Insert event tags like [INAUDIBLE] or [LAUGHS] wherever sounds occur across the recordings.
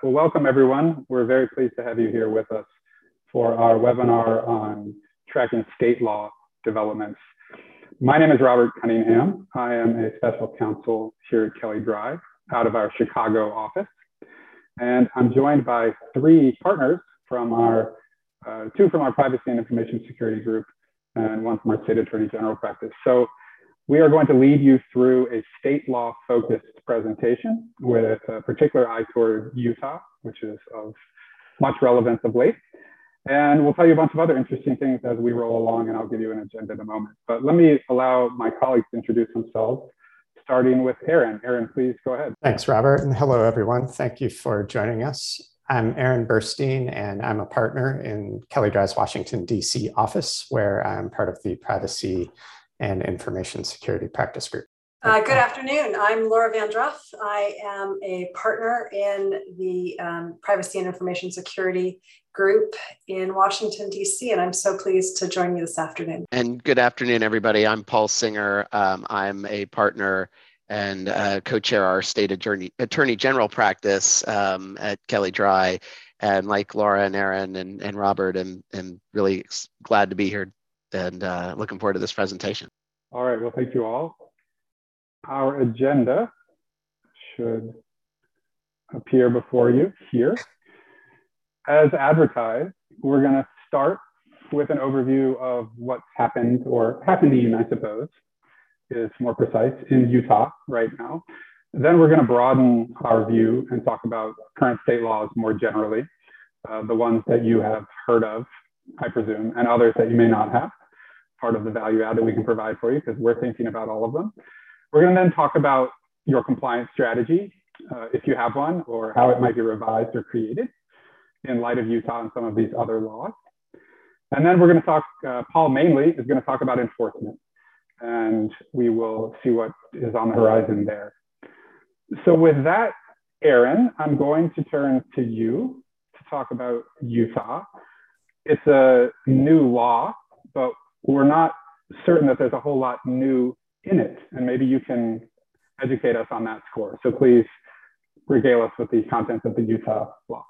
Well, welcome everyone. We're very pleased to have you here with us for our webinar on tracking state law developments. My name is Robert Cunningham. I am a special counsel here at Kelley Drye out of our Chicago office. And I'm joined by three partners from our, uh, two from our privacy and information security group and one from our state attorney general practice. So we are going to lead you through a state law focused presentation with a particular eye toward Utah, which is of much relevance of late. And we'll tell you a bunch of other interesting things as we roll along, and I'll give you an agenda in a moment. But let me allow my colleagues to introduce themselves, starting with Aaron. Aaron, please go ahead. Thanks, Robert, and hello, everyone. Thank you for joining us. I'm Aaron Burstein, and I'm a partner in Kelley Drye's Washington, D.C. office, where I'm part of the privacy and Information Security Practice Group. Uh, good afternoon. I'm Laura VanDruff. I am a partner in the um, Privacy and Information Security Group in Washington, D.C., and I'm so pleased to join you this afternoon. And good afternoon, everybody. I'm Paul Singer. Um, I'm a partner and uh, co-chair our state attorney, attorney general practice um, at Kelley Drye. And like Laura and Aaron and, and Robert, and, and really glad to be here and uh, looking forward to this presentation. All right, well, thank you all. Our agenda should appear before you here. As advertised, we're going to start with an overview of what's happened or happening, I suppose, is more precise, in Utah right now. Then we're going to broaden our view and talk about current state laws more generally, uh, the ones that you have heard of, I presume, and others that you may not have part of the value add that we can provide for you because we're thinking about all of them. We're going to then talk about your compliance strategy, uh, if you have one, or how it might be revised or created in light of Utah and some of these other laws. And then we're going to talk, uh, Paul mainly is going to talk about enforcement, and we will see what is on the horizon there. So with that, Aaron, I'm going to turn to you to talk about Utah. It's a new law, but we're not certain that there's a whole lot new in it. And maybe you can educate us on that score. So please regale us with the contents of the Utah law.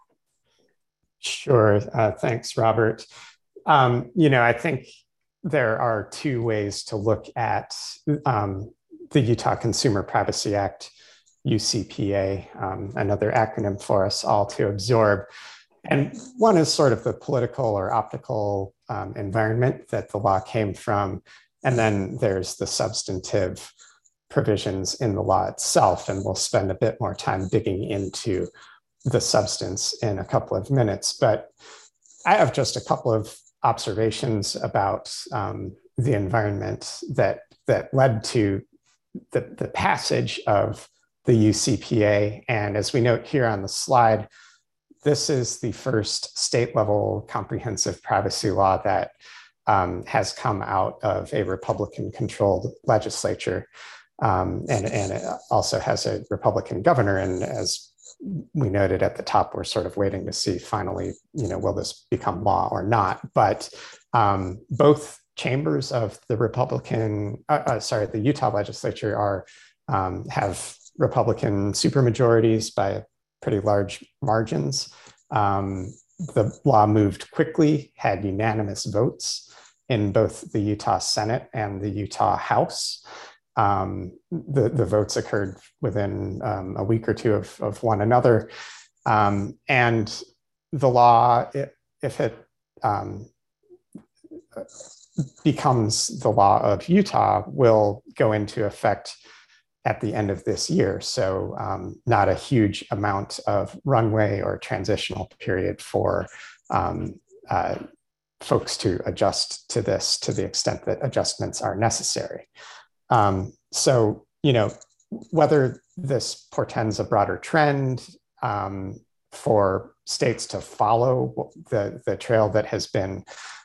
Sure. Uh, thanks, Robert. Um, you know, I think there are two ways to look at um, the Utah Consumer Privacy Act, UCPA, um, another acronym for us all to absorb. And one is sort of the political or optical um, environment that the law came from. And then there's the substantive provisions in the law itself. And we'll spend a bit more time digging into the substance in a couple of minutes. But I have just a couple of observations about um, the environment that, that led to the, the passage of the UCPA. And as we note here on the slide, this is the first state level comprehensive privacy law that um, has come out of a Republican controlled legislature. Um, and, and it also has a Republican governor. And as we noted at the top, we're sort of waiting to see finally, you know, will this become law or not? But um, both chambers of the Republican, uh, uh, sorry, the Utah legislature are um, have Republican supermajorities by pretty large margins. Um, the law moved quickly, had unanimous votes in both the Utah Senate and the Utah House. Um, the, the votes occurred within um, a week or two of, of one another. Um, and the law, if it um, becomes the law of Utah, will go into effect at the end of this year. So, um, not a huge amount of runway or transitional period for um, uh, folks to adjust to this to the extent that adjustments are necessary. Um, so, you know, whether this portends a broader trend um, for states to follow the, the trail that has been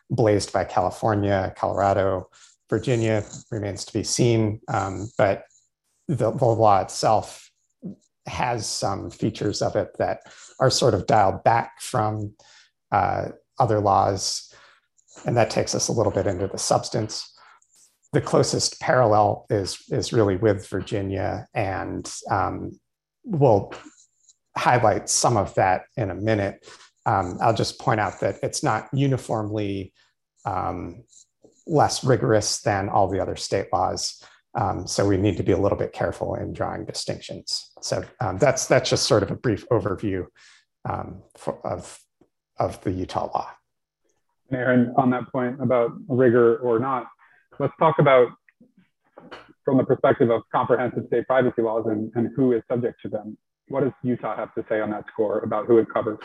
blazed by California, Colorado, Virginia remains to be seen. Um, but the, the law itself has some features of it that are sort of dialed back from uh, other laws. And that takes us a little bit into the substance. The closest parallel is, is really with Virginia, and um, we'll highlight some of that in a minute. Um, I'll just point out that it's not uniformly um, less rigorous than all the other state laws. Um, so we need to be a little bit careful in drawing distinctions. So um, that's that's just sort of a brief overview um, for, of of the Utah law. Aaron, on that point about rigor or not, let's talk about from the perspective of comprehensive state privacy laws and, and who is subject to them. What does Utah have to say on that score about who it covers?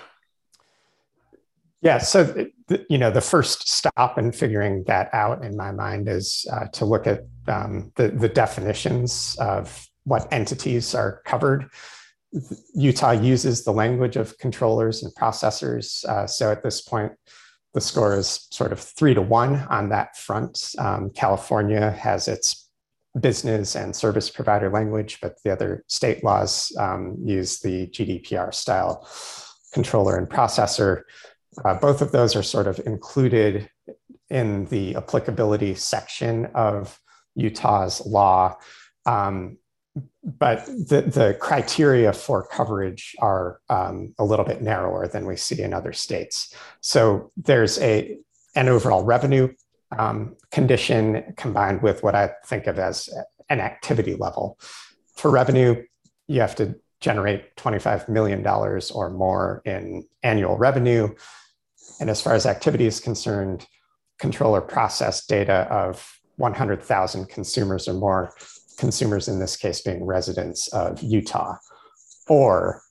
Yeah, so the, you know the first stop in figuring that out in my mind is uh, to look at um, the the definitions of what entities are covered. Utah uses the language of controllers and processors. Uh, so at this point, the score is sort of three to one on that front. Um, California has its business and service provider language, but the other state laws um, use the GDPR style controller and processor. Uh, both of those are sort of included in the applicability section of Utah's law. Um, but the, the criteria for coverage are um, a little bit narrower than we see in other states. So there's a an overall revenue um, condition combined with what I think of as an activity level. For revenue, you have to generate $25 million or more in annual revenue. And as far as activity is concerned, controller process data of 100,000 consumers or more, consumers in this case being residents of Utah, or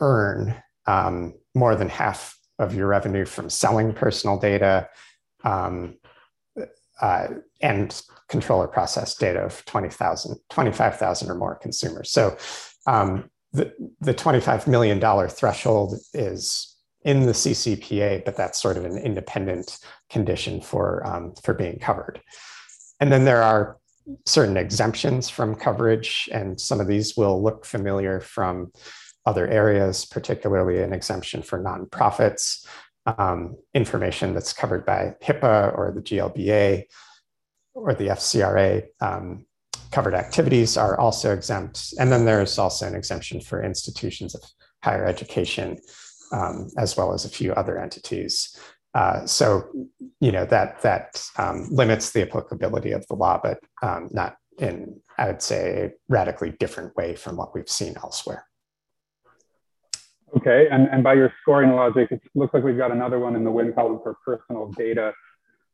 earn um, more than half of your revenue from selling personal data um, uh, and controller process data of 20,000, 25,000 or more consumers. So um, the, the $25 million threshold is in the CCPA, but that's sort of an independent condition for, um, for being covered. And then there are certain exemptions from coverage, and some of these will look familiar from other areas, particularly an exemption for nonprofits, um, information that's covered by HIPAA or the GLBA or the FCRA. Um, covered activities are also exempt. And then there's also an exemption for institutions of higher education um, as well as a few other entities. Uh, so, you know, that that um, limits the applicability of the law, but um, not in, I would say, a radically different way from what we've seen elsewhere. Okay, and, and by your scoring logic, it looks like we've got another one in the win column for personal data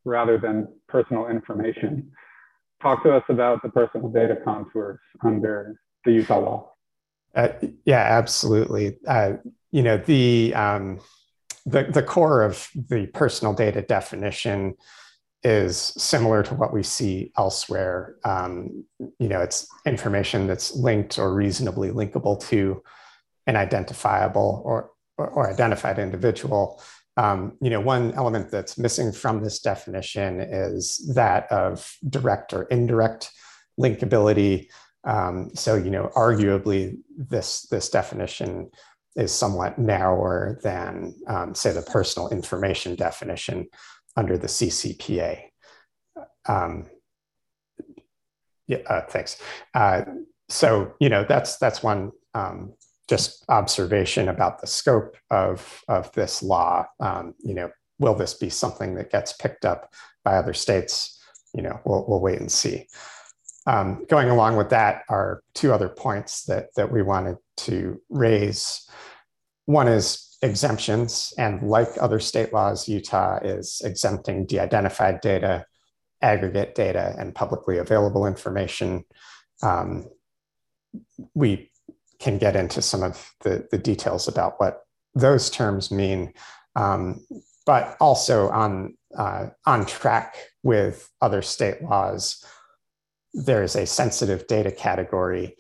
rather than personal information. Talk to us about the personal data contours under the Utah law. Uh, yeah, absolutely. Uh, you know the um, the the core of the personal data definition is similar to what we see elsewhere. Um, you know, it's information that's linked or reasonably linkable to an identifiable or or, identified individual. Um, you know, one element that's missing from this definition is that of direct or indirect linkability. Um, so, you know, arguably, this this definition is somewhat narrower than, um, say, the personal information definition under the CCPA. Um, yeah, uh, thanks. Uh, so, you know, that's that's one um, just observation about the scope of of this law. Um, you know, will this be something that gets picked up by other states? You know, we'll we'll wait and see. Um, going along with that are two other points that that we wanted to raise. One is exemptions, and like other state laws, Utah is exempting de identified data, aggregate data, and publicly available information. Um, we can get into some of the, the details about what those terms mean, um, but also on, uh, on track with other state laws, there's a sensitive data category.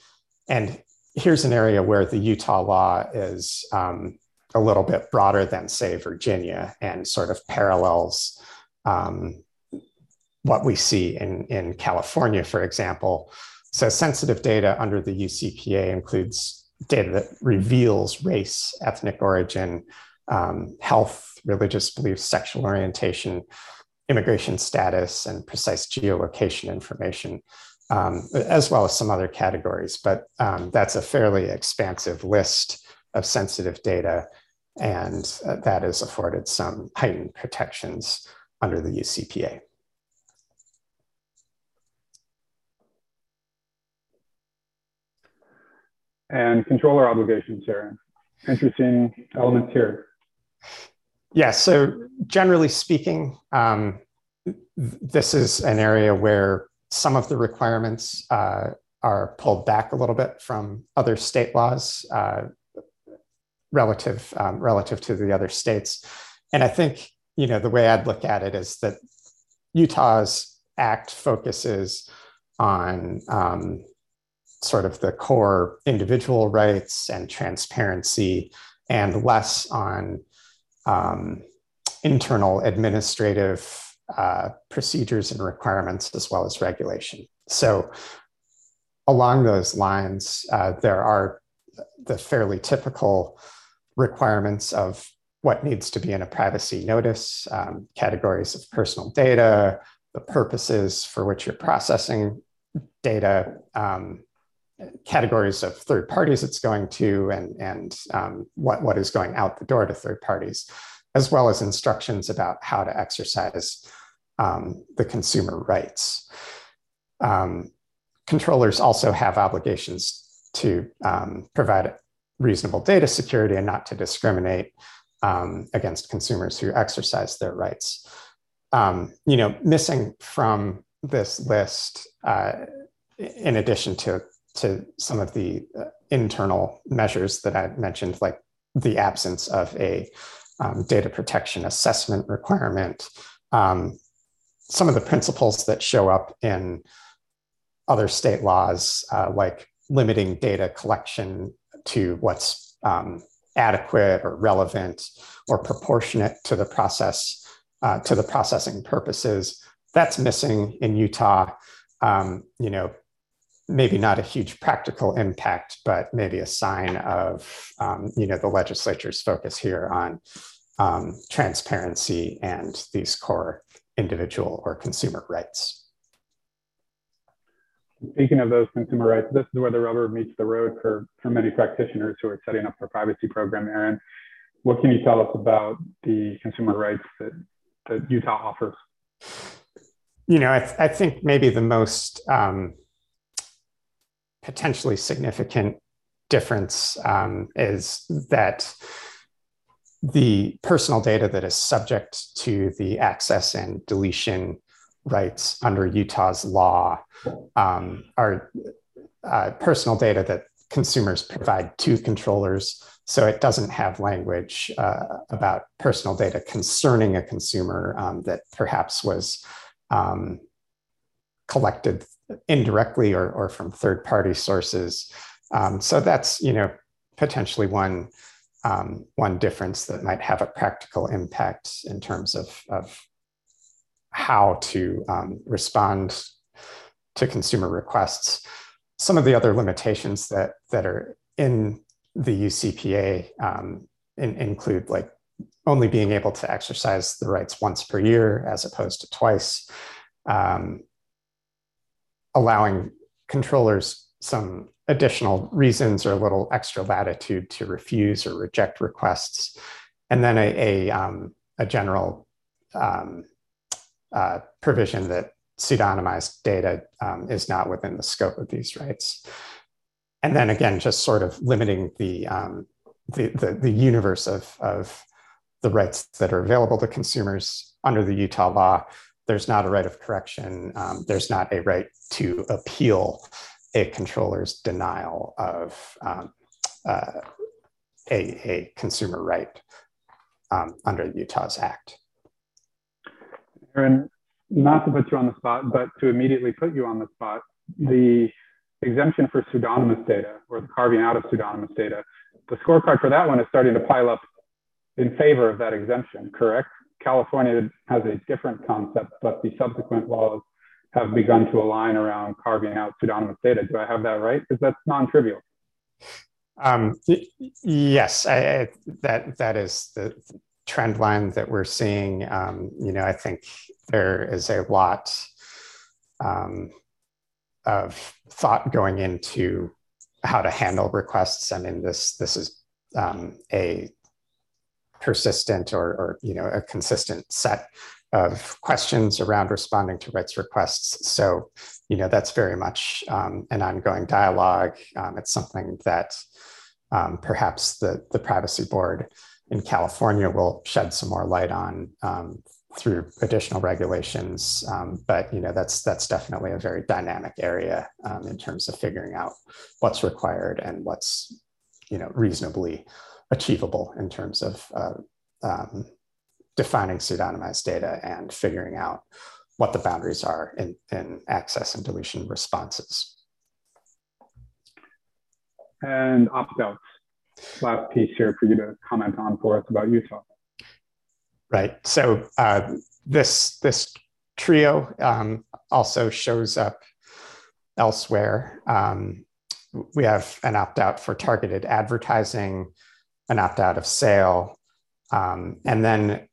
And here's an area where the Utah law is um, a little bit broader than, say, Virginia and sort of parallels um, what we see in, in California, for example. So, sensitive data under the UCPA includes data that reveals race, ethnic origin, um, health, religious beliefs, sexual orientation, immigration status, and precise geolocation information um, as well as some other categories. But um, that's a fairly expansive list of sensitive data, and uh, that is afforded some heightened protections under the UCPA. And controller obligations, Aaron. Interesting elements here. Yeah, so generally speaking, um, this is an area where some of the requirements uh, are pulled back a little bit from other state laws uh, relative um, relative to the other states. And I think you know the way I'd look at it is that Utah's act focuses on um, sort of the core individual rights and transparency, and less on um, internal administrative uh, procedures and requirements as well as regulation. So, along those lines, uh, there are the fairly typical requirements of what needs to be in a privacy notice, um, categories of personal data, the purposes for which you're processing data, um, categories of third parties it's going to, and, and um, what, what is going out the door to third parties, as well as instructions about how to exercise um, the consumer rights. Um, controllers also have obligations to um, provide reasonable data security and not to discriminate um, against consumers who exercise their rights. Um, you know, missing from this list, uh, in addition to to some of the uh, internal measures that I mentioned, like the absence of a um, data protection assessment requirement, um, some of the principles that show up in other state laws, uh, like limiting data collection to what's um, adequate or relevant or proportionate to the process, uh, to the processing purposes. That's missing in Utah. Um, you know, maybe not a huge practical impact, but maybe a sign of um, you know the legislature's focus here on um, transparency and these core individual or consumer rights. Speaking of those consumer rights, this is where the rubber meets the road for, for many practitioners who are setting up their privacy program, Aaron. What can you tell us about the consumer rights that, that Utah offers? You know, I, th- I think maybe the most um, potentially significant difference um, is that the personal data that is subject to the access and deletion rights under Utah's law um, are uh, personal data that consumers provide to controllers. So it doesn't have language uh, about personal data concerning a consumer um, that perhaps was um, collected indirectly or, or from third party sources. Um, so that's you know potentially one um, one difference that might have a practical impact in terms of, of how to um, respond to consumer requests. Some of the other limitations that, that are in the UCPA um, in, include like only being able to exercise the rights once per year as opposed to twice, um, allowing controllers some additional reasons or a little extra latitude to refuse or reject requests, and then a, a, um, a general um, uh, provision that pseudonymized data um, is not within the scope of these rights. And then again, just sort of limiting the, um, the, the, the, universe of, of the rights that are available to consumers under the Utah law. There's not a right of correction. Um, there's not a right to appeal a controller's denial of um, uh, a, a, consumer right um, under Utah's Act. Aaron, not to put you on the spot, but to immediately put you on the spot, the exemption for pseudonymous data or the carving out of pseudonymous data, the scorecard for that one is starting to pile up in favor of that exemption, correct? California has a different concept, but the subsequent laws have begun to align around carving out pseudonymous data. Do I have that right? Because that's non-trivial. Um, yes, I, I, that that is the trend line that we're seeing. Um, you know, I think there is a lot um, of thought going into how to handle requests. I mean, this this is um, a persistent or, or you know a consistent set of questions around responding to rights requests. So, you know, that's very much um, an ongoing dialogue. Um, it's something that um, perhaps the, the privacy board in California will shed some more light on um, through additional regulations. Um, but, you know, that's, that's definitely a very dynamic area um, in terms of figuring out what's required and what's, you know, reasonably achievable in terms of uh, defining pseudonymized data and figuring out what the boundaries are in, in access and deletion responses. And opt-outs. Last piece here for you to comment on for us about Utah. Right. So uh, this this trio um, also shows up elsewhere. Um, we have an opt-out for targeted advertising, an opt-out of sale, um, and then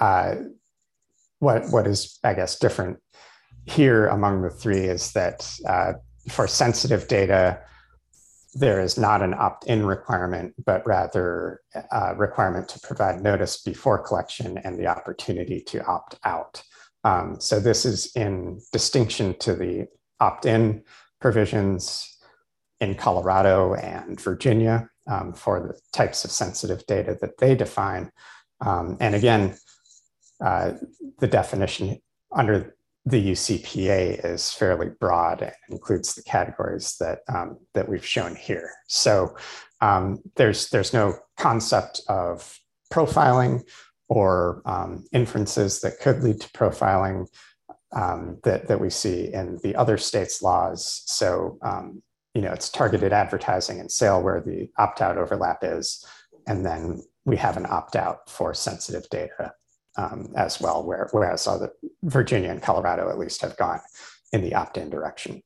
uh, what what is I guess different here among the three is that uh, for sensitive data, there is not an opt-in requirement, but rather a uh, requirement to provide notice before collection and the opportunity to opt out. Um, so this is in distinction to the opt-in provisions in Colorado and Virginia um, for the types of sensitive data that they define. Um, and again, uh, the definition under the UCPA is fairly broad and includes the categories that um, that we've shown here. So um, there's there's no concept of profiling or um, inferences that could lead to profiling um, that that we see in the other states' laws. So um, you know it's targeted advertising and sale where the opt-out overlap is, and then we have an opt-out for sensitive data um, as well, where, whereas other, Virginia and Colorado at least have gone in the opt-in direction.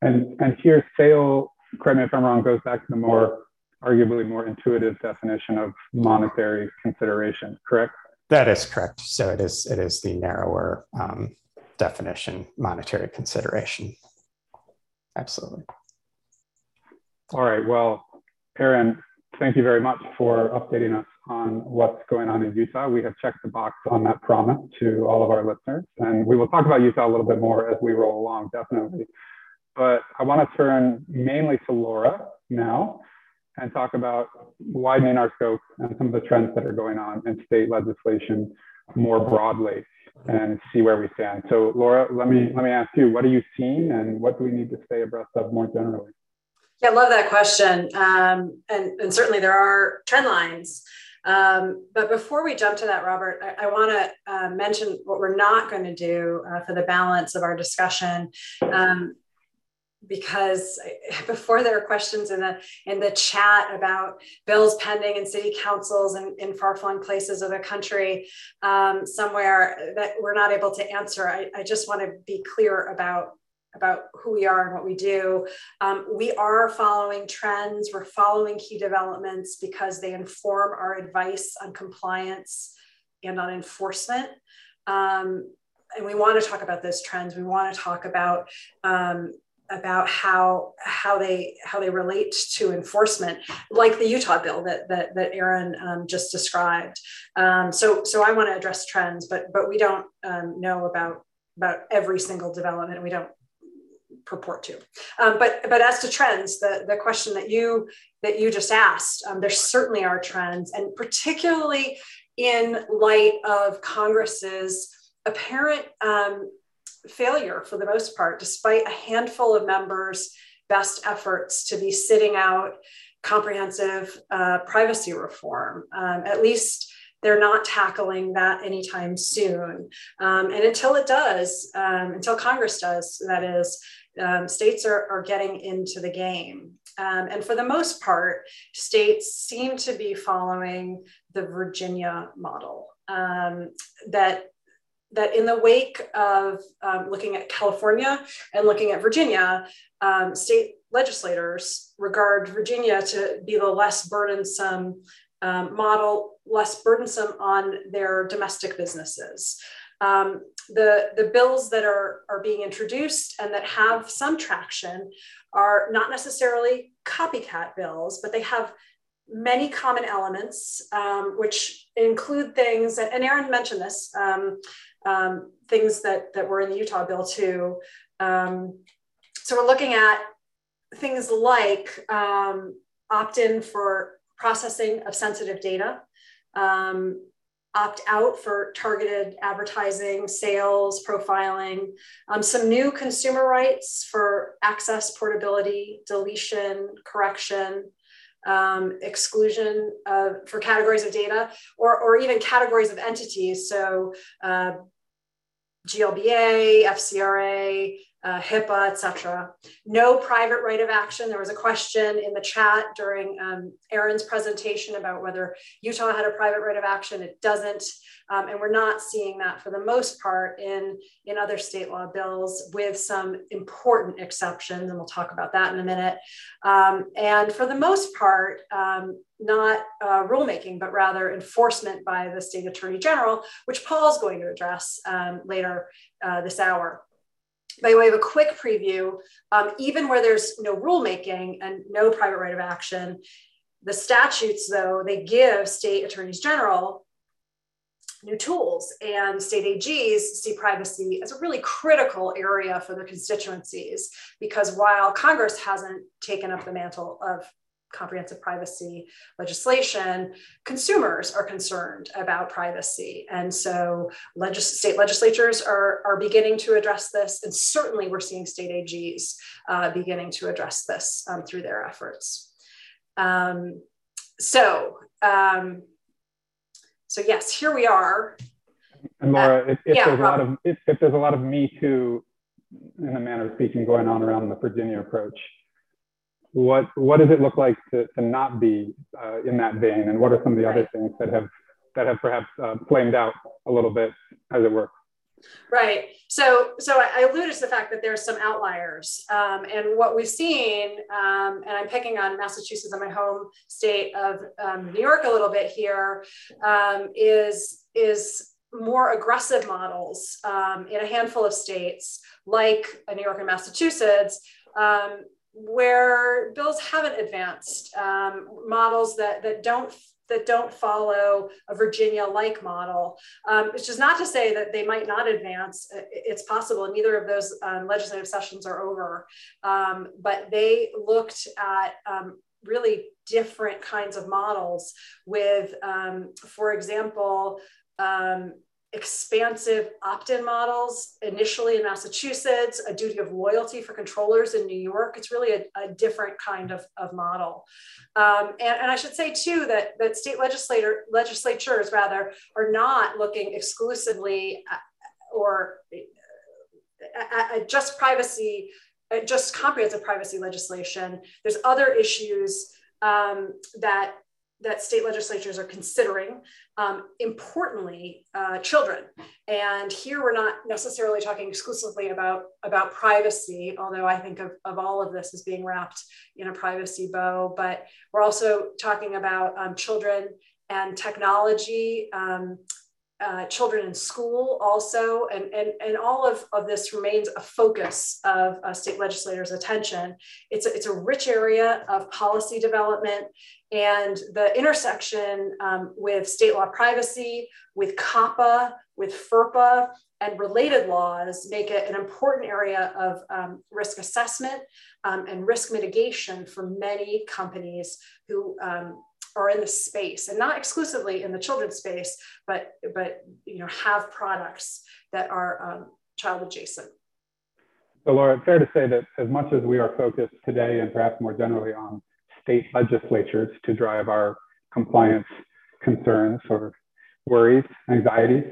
And, and here, sale, correct me if I'm wrong, goes back to the more, arguably more intuitive definition of monetary consideration, correct? That is correct. So it is, it is the narrower um, definition, monetary consideration. Absolutely. All right, well, Aaron, thank you very much for updating us on what's going on in Utah. We have checked the box on that promise to all of our listeners, and we will talk about Utah a little bit more as we roll along, definitely. But I want to turn mainly to Laura now and talk about widening our scope and some of the trends that are going on in state legislation more broadly and see where we stand. So Laura, let me let me ask you, what are you seeing and what do we need to stay abreast of more generally? Yeah, I love that question. Um, and, and certainly there are trend lines. Um, but before we jump to that, Robert, I, I want to uh, mention what we're not going to do uh, for the balance of our discussion. Um, because before there are questions in the in the chat about bills pending in city councils and in far-flung places of the country um, somewhere that we're not able to answer I, I just want to be clear about about who we are and what we do. Um, we are following trends, we're following key developments because they inform our advice on compliance and on enforcement. Um, and we want to talk about those trends. We want to talk about um, about how how they how they relate to enforcement, like the Utah bill that that, that Aaron um, just described. Um, so so I want to address trends, but but we don't um, know about about every single development. We don't purport to. Um, but but as to trends, the the question that you that you just asked, um, there certainly are trends, and particularly in light of Congress's apparent um, failure, for the most part, despite a handful of members' best efforts to be sitting out comprehensive uh, privacy reform, um, at least they're not tackling that anytime soon. Um, and until it does, um, until Congress does, that is, um, states are, are getting into the game. Um, and for the most part, states seem to be following the Virginia model um, that that in the wake of um, looking at California and looking at Virginia, um, state legislators regard Virginia to be the less burdensome um, model, less burdensome on their domestic businesses. Um, the, the bills that are, are being introduced and that have some traction are not necessarily copycat bills, but they have many common elements, um, which include things, and Aaron mentioned this, um, um, things that, that were in the Utah bill too. Um, so we're looking at things like um, opt-in for processing of sensitive data, um, opt out for targeted advertising, sales, profiling, um, some new consumer rights for access, portability, deletion, correction, um, exclusion for categories of data, or, or even categories of entities. So uh, GLBA, FCRA, uh, HIPAA, et cetera. No private right of action. There was a question in the chat during um, Aaron's presentation about whether Utah had a private right of action. It doesn't. Um, and we're not seeing that for the most part in, in other state law bills with some important exceptions. And we'll talk about that in a minute. Um, and for the most part, um, not uh, rulemaking, but rather enforcement by the state attorney general, which Paul's going to address um, later uh, this hour by way of a quick preview, um, even where there's no rulemaking and no private right of action, the statutes, though, they give state attorneys general new tools and state AGs see privacy as a really critical area for their constituencies because while Congress hasn't taken up the mantle of comprehensive privacy legislation, consumers are concerned about privacy. And so legis- state legislatures are, are beginning to address this. And certainly we're seeing state AGs uh, beginning to address this um, through their efforts. Um, so, um, so yes, here we are. And Laura, uh, if, if yeah, there's a lot of if, if there's a lot of Me Too, in a manner of speaking, going on around the Virginia approach, what what does it look like to, to not be uh, in that vein? And what are some of the other things that have that have perhaps uh, flamed out a little bit as it were? Right. So so i alluded to the fact that there's some outliers. Um, and what we've seen um, and i'm picking on massachusetts and my home state of um, new york a little bit here um, is is more aggressive models um, in a handful of states like new york and massachusetts um, where bills haven't advanced um, models that that don't that don't follow a Virginia-like model, um, which is not to say that they might not advance. It's possible. Neither of those um, legislative sessions are over, um, but they looked at um, really different kinds of models with, um, for example, expansive opt-in models. Initially in massachusetts a duty of loyalty for controllers in new york. It's really a, a different kind of, of model. Um, and, and, i should say too that, that state legislator legislatures rather are not looking exclusively at, or at, at just privacy just comprehensive privacy legislation. There's other issues um, that that state legislatures are considering. Um, importantly, uh, children. And here we're not necessarily talking exclusively about, about privacy, although I think of, of all of this as being wrapped in a privacy bow, but we're also talking about um, children and technology, um, uh, children in school also, and, and, and all of, of this remains a focus of uh, state legislators' attention. It's a, it's a rich area of policy development and the intersection um, with state law privacy, with COPPA, with FERPA, and related laws make it an important area of um, risk assessment um, and risk mitigation for many companies who um, are in the space and not exclusively in the children's space, but, but you know, have products that are um, child adjacent. So Laura, it's fair to say that as much as we are focused today and perhaps more generally on state legislatures to drive our compliance concerns or worries, anxieties,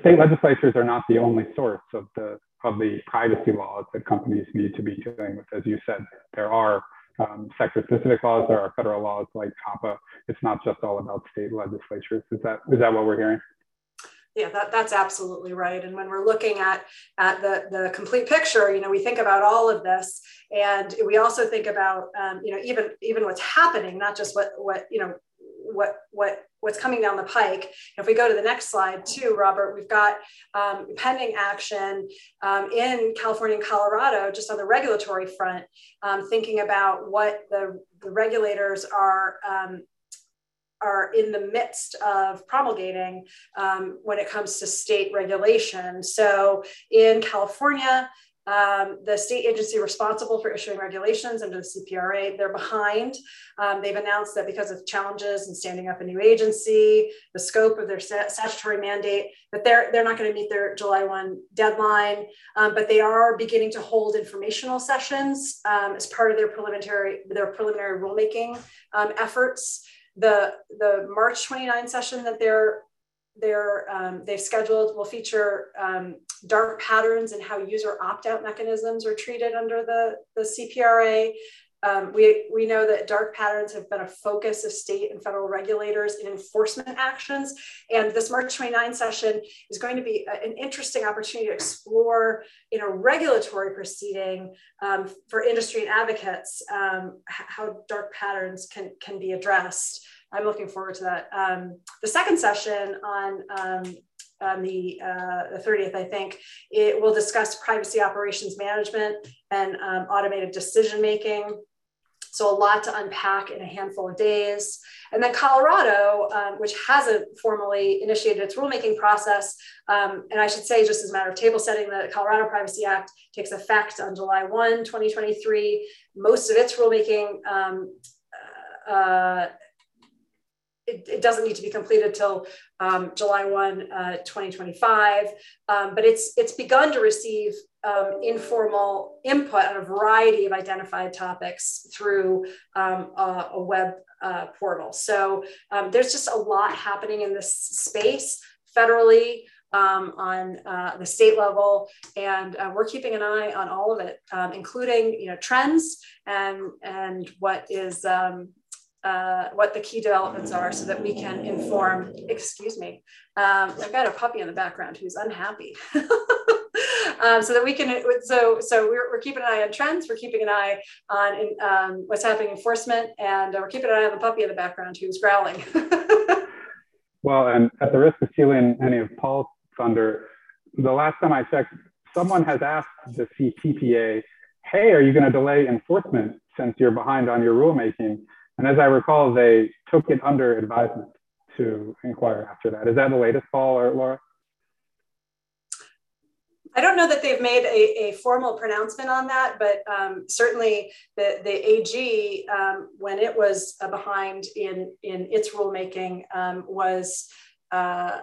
state legislatures are not the only source of the of the privacy laws that companies need to be dealing with. As you said, there are um, sector-specific laws. There are federal laws like COPPA. It's not just all about state legislatures. Is that is that what we're hearing? Yeah, that, that's absolutely right. And when we're looking at, at the, the complete picture, you know, we think about all of this and we also think about, um, you know, even, even what's happening, not just what, what, you know, what, what, what what's coming down the pike. If we go to the next slide, too, Robert, we've got um, pending action um, in California and Colorado, just on the regulatory front, um, thinking about what the, the regulators are um, are in the midst of promulgating um, when it comes to state regulation. So in California, um, the state agency responsible for issuing regulations under the CPRA, they're behind. Um, they've announced that because of challenges in standing up a new agency, the scope of their statutory mandate, that they're, they're not going to meet their July 1 deadline, um, but they are beginning to hold informational sessions um, as part of their preliminary, their preliminary rulemaking um, efforts. The, the March 29 session that they're they're um, they've scheduled will feature um, dark patterns and how user opt-out mechanisms are treated under the, the CPRA. Um, we, we know that dark patterns have been a focus of state and federal regulators in enforcement actions. And this March 29 session is going to be a, an interesting opportunity to explore in a regulatory proceeding um, for industry and advocates um, how dark patterns can, can be addressed. I'm looking forward to that. Um, the second session on um, on the, uh, the 30th, I think, it will discuss privacy operations management and um, automated decision making. So a lot to unpack in a handful of days. And then Colorado, um, which hasn't formally initiated its rulemaking process, um, and I should say, just as a matter of table setting, the Colorado Privacy Act takes effect on July 1, 2023. Most of its rulemaking um, uh, it, it, doesn't need to be completed till um, July 1, uh, 2025, um, but it's, it's begun to receive um, informal input on a variety of identified topics through um, a, a, web uh, portal. So um, there's just a lot happening in this space federally, um, on uh, the state level, and uh, we're keeping an eye on all of it, including you know trends and and what is uh, what the key developments are so that we can inform, excuse me, um, I've got a puppy in the background who's unhappy. [LAUGHS] um, so that we can, so, so we're, we're keeping an eye on trends, we're keeping an eye on um, what's happening in enforcement, and uh, we're keeping an eye on the puppy in the background who's growling. [LAUGHS] well, and at the risk of stealing any of Paul's thunder, the last time I checked, someone has asked the CPPA, hey, are you going to delay enforcement since you're behind on your rulemaking? And as I recall, they took it under advisement to inquire after that. Is that the latest call, or Laura? I don't know that they've made a, a formal pronouncement on that, but um, certainly the, the AG, um, when it was uh, behind in, in its rulemaking, um, was uh,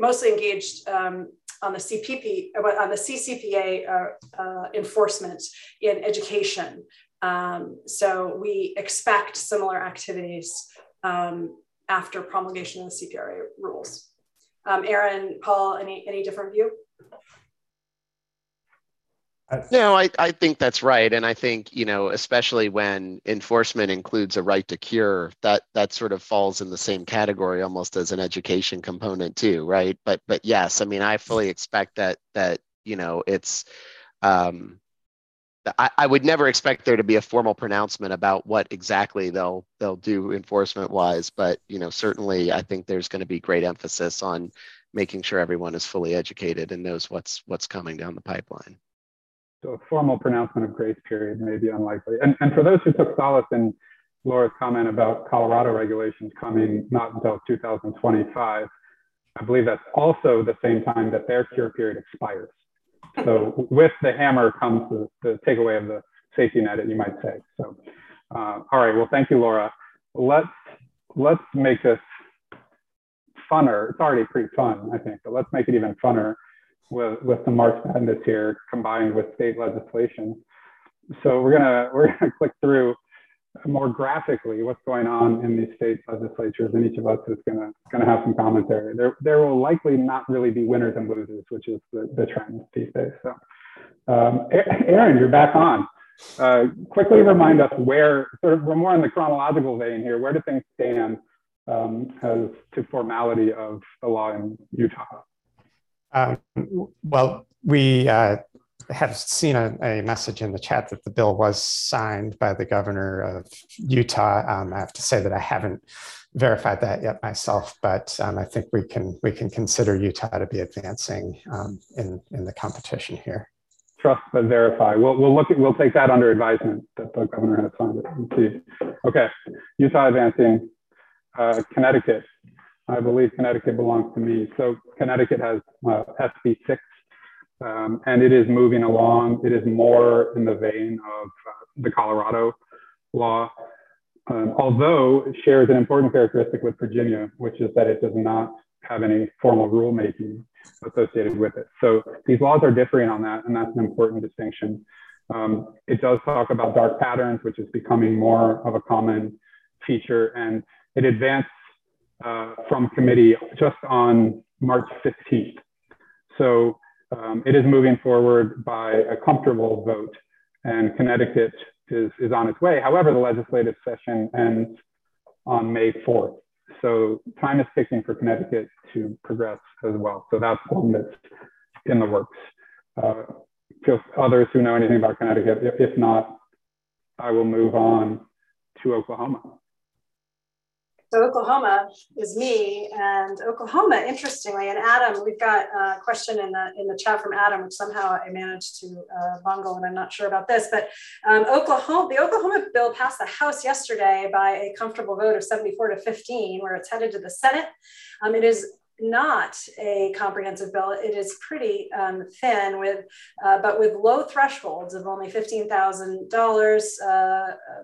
mostly engaged um, on the CPP, uh, on the CCPA uh, uh, enforcement in education. Um, so we expect similar activities um, after promulgation of the CPRA rules. Um, Aaron, Paul, any, any different view? No, I, I think that's right. And I think, you know, especially when enforcement includes a right to cure, that that sort of falls in the same category almost as an education component too, right? But but yes, I mean I fully expect that that, you know, it's um I, I would never expect there to be a formal pronouncement about what exactly they'll they'll do enforcement wise, but you know certainly I think there's going to be great emphasis on making sure everyone is fully educated and knows what's what's coming down the pipeline. So a formal pronouncement of grace period may be unlikely. And, and for those who took solace in Laura's comment about Colorado regulations coming not until 2025, I believe that's also the same time that their cure period expires. So with the hammer comes the, the takeaway of the safety net, you might say. So, uh, all right. Well, thank you, Laura. Let's let's make this funner. It's already pretty fun, I think, but let's make it even funner with with some March Madness here combined with state legislation. So we're gonna [LAUGHS] we're gonna click through more graphically what's going on in these state legislatures, and each of us is gonna gonna have some commentary. There there will likely not really be winners and losers, which is the, the trend these days. So, um, Aaron, you're back on. Uh, quickly remind us where, sort of, we're more in the chronological vein here. Where do things stand um, as to formality of the law in Utah? Um, well, we uh, have seen a, a, message in the chat that the bill was signed by the governor of Utah. Um, I have to say that I haven't verified that yet myself, but um, I think we can we can consider Utah to be advancing um, in in the competition here. Trust but verify. We'll we'll look at we'll take that under advisement that the governor has signed it. Okay, Utah advancing. Uh, Connecticut. I believe Connecticut belongs to me. So Connecticut has uh, SB six, um, and it is moving along. It is more in the vein of uh, the Colorado law um, although it shares an important characteristic with Virginia, which is that it does not have any formal rulemaking associated with it. So these laws are differing on that, and that's an important distinction. Um, it does talk about dark patterns, which is becoming more of a common feature, and it advanced uh, from committee just on March 15th. So um, it is moving forward by a comfortable vote, and Connecticut is, is on its way. However, the legislative session ends on May 4th. So time is ticking for Connecticut to progress as well. So that's one that's in the works. Uh, others who know anything about Connecticut, if not, I will move on to Oklahoma. So Oklahoma is me, and Oklahoma, interestingly, and Adam, we've got a question in the in the chat from Adam, which somehow I managed to uh, bungle, and I'm not sure about this, but um, Oklahoma, the Oklahoma bill passed the House yesterday by a comfortable vote of 74 to 15, where it's headed to the Senate. Um, it is not a comprehensive bill. It is pretty um, thin, with uh, but with low thresholds of only fifteen thousand uh, dollars,